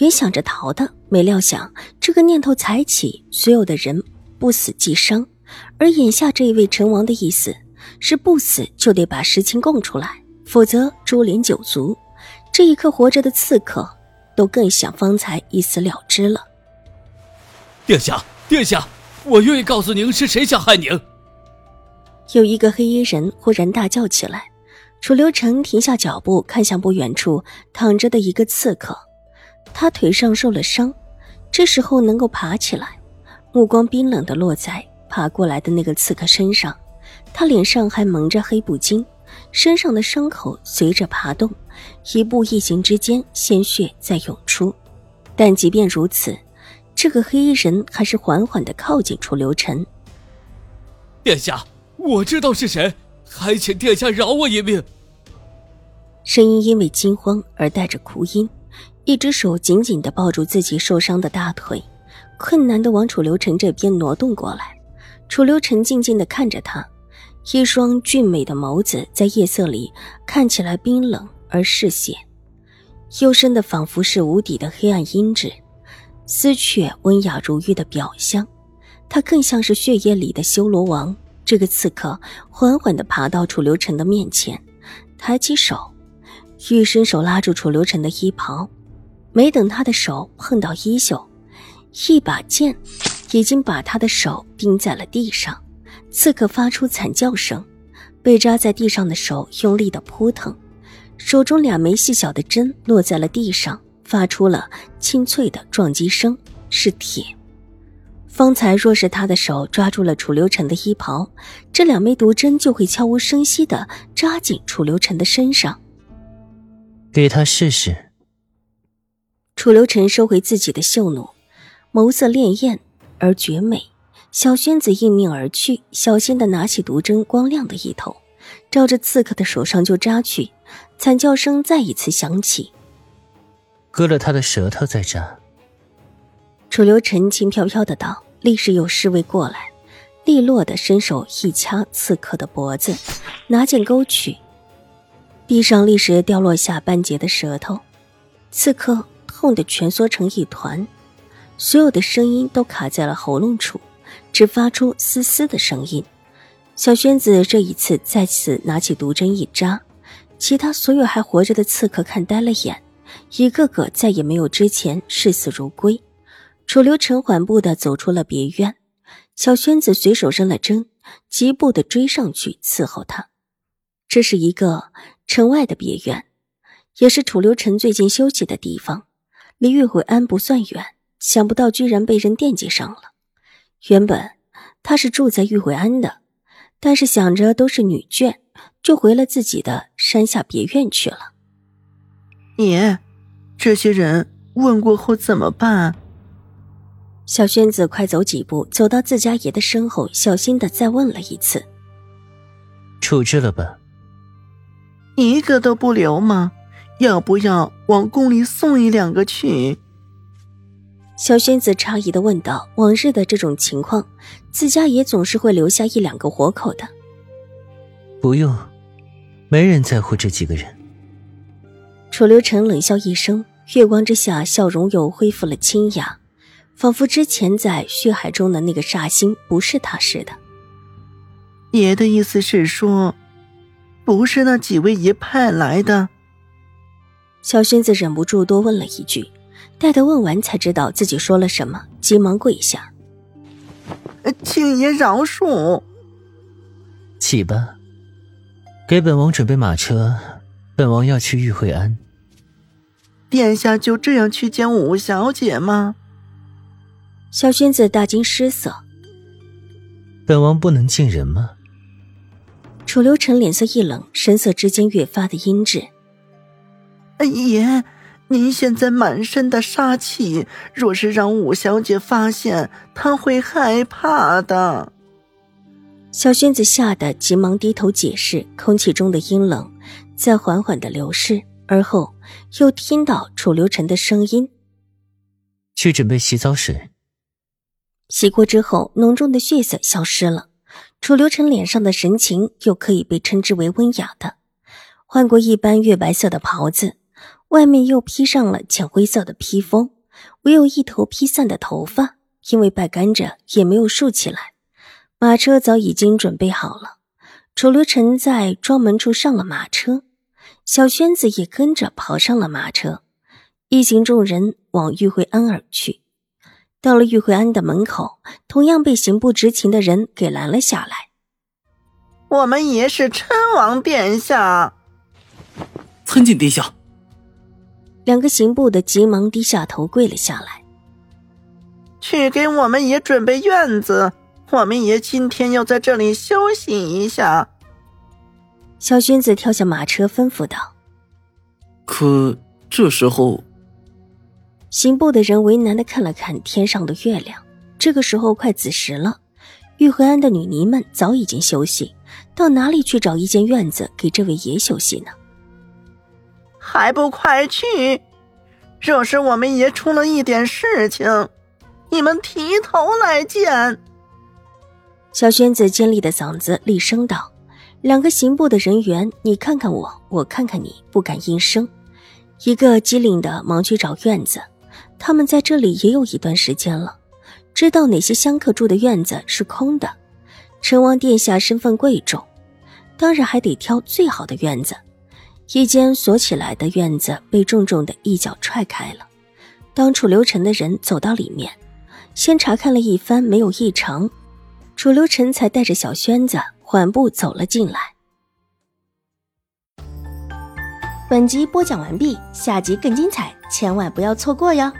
原想着逃的，没料想这个念头才起，所有的人不死即伤。而眼下这一位陈王的意思是不死就得把实情供出来，否则株连九族。这一刻活着的刺客都更想方才一死了之了。殿下，殿下，我愿意告诉您是谁想害您。有一个黑衣人忽然大叫起来，楚留臣停下脚步，看向不远处躺着的一个刺客。他腿上受了伤，这时候能够爬起来，目光冰冷的落在爬过来的那个刺客身上。他脸上还蒙着黑布巾，身上的伤口随着爬动，一步一行之间，鲜血在涌出。但即便如此，这个黑衣人还是缓缓的靠近楚留臣。殿下，我知道是谁，还请殿下饶我一命。声音因为惊慌而带着哭音。一只手紧紧地抱住自己受伤的大腿，困难地往楚留臣这边挪动过来。楚留臣静静地看着他，一双俊美的眸子在夜色里看起来冰冷而嗜血，幽深的仿佛是无底的黑暗阴鸷，丝却温雅如玉的表象。他更像是血液里的修罗王。这个刺客缓缓地爬到楚留臣的面前，抬起手，欲伸手拉住楚留臣的衣袍。没等他的手碰到衣袖，一把剑已经把他的手钉在了地上。刺客发出惨叫声，被扎在地上的手用力的扑腾，手中两枚细小的针落在了地上，发出了清脆的撞击声。是铁。方才若是他的手抓住了楚留臣的衣袍，这两枚毒针就会悄无声息的扎进楚留臣的身上。给他试试。楚留臣收回自己的秀怒，眸色潋滟而绝美。小轩子应命而去，小心的拿起毒针，光亮的一头，照着刺客的手上就扎去。惨叫声再一次响起，割了他的舌头再扎。楚留臣轻飘飘的道，立时有侍卫过来，利落的伸手一掐刺客的脖子，拿剑勾去，地上立时掉落下半截的舌头，刺客。痛得蜷缩成一团，所有的声音都卡在了喉咙处，只发出嘶嘶的声音。小轩子这一次再次拿起毒针一扎，其他所有还活着的刺客看呆了眼，一个个再也没有之前视死如归。楚留臣缓步的走出了别院，小轩子随手扔了针，疾步的追上去伺候他。这是一个城外的别院，也是楚留臣最近休息的地方。离玉慧安不算远，想不到居然被人惦记上了。原本他是住在玉慧安的，但是想着都是女眷，就回了自己的山下别院去了。你，这些人问过后怎么办？小轩子快走几步，走到自家爷的身后，小心的再问了一次：“处置了吧？你一个都不留吗？”要不要往宫里送一两个去？小轩子诧异的问道：“往日的这种情况，自家也总是会留下一两个活口的。”不用，没人在乎这几个人。楚留臣冷笑一声，月光之下，笑容又恢复了清雅，仿佛之前在血海中的那个煞星不是他似的。爷的意思是说，不是那几位爷派来的。小轩子忍不住多问了一句，待他问完才知道自己说了什么，急忙跪下：“请爷饶恕。”起吧，给本王准备马车，本王要去玉惠安。殿下就这样去见五小姐吗？小轩子大惊失色：“本王不能见人吗？”楚留臣脸色一冷，神色之间越发的阴鸷。爷，您现在满身的杀气，若是让五小姐发现，她会害怕的。小轩子吓得急忙低头解释，空气中的阴冷在缓缓的流逝，而后又听到楚留臣的声音：“去准备洗澡水。”洗过之后，浓重的血色消失了，楚留臣脸上的神情又可以被称之为温雅的，换过一般月白色的袍子。外面又披上了浅灰色的披风，唯有一头披散的头发，因为败干着也没有竖起来。马车早已经准备好了，楚留臣在庄门处上了马车，小轩子也跟着跑上了马车，一行众人往玉惠庵而去。到了玉惠庵的门口，同样被刑部执勤的人给拦了下来。我们也是称王殿下，参见殿下。两个刑部的急忙低下头跪了下来，去给我们爷准备院子，我们爷今天要在这里休息一下。小轩子跳下马车，吩咐道：“可这时候，刑部的人为难的看了看天上的月亮。这个时候快子时了，玉和庵的女尼们早已经休息，到哪里去找一间院子给这位爷休息呢？”还不快去！若是我们爷出了一点事情，你们提头来见。小轩子尖利的嗓子厉声道：“两个刑部的人员，你看看我，我看看你，不敢应声。一个机灵的忙去找院子，他们在这里也有一段时间了，知道哪些香客住的院子是空的。成王殿下身份贵重，当然还得挑最好的院子。”一间锁起来的院子被重重的一脚踹开了。当楚留臣的人走到里面，先查看了一番，没有异常，楚留臣才带着小轩子缓步走了进来。本集播讲完毕，下集更精彩，千万不要错过哟。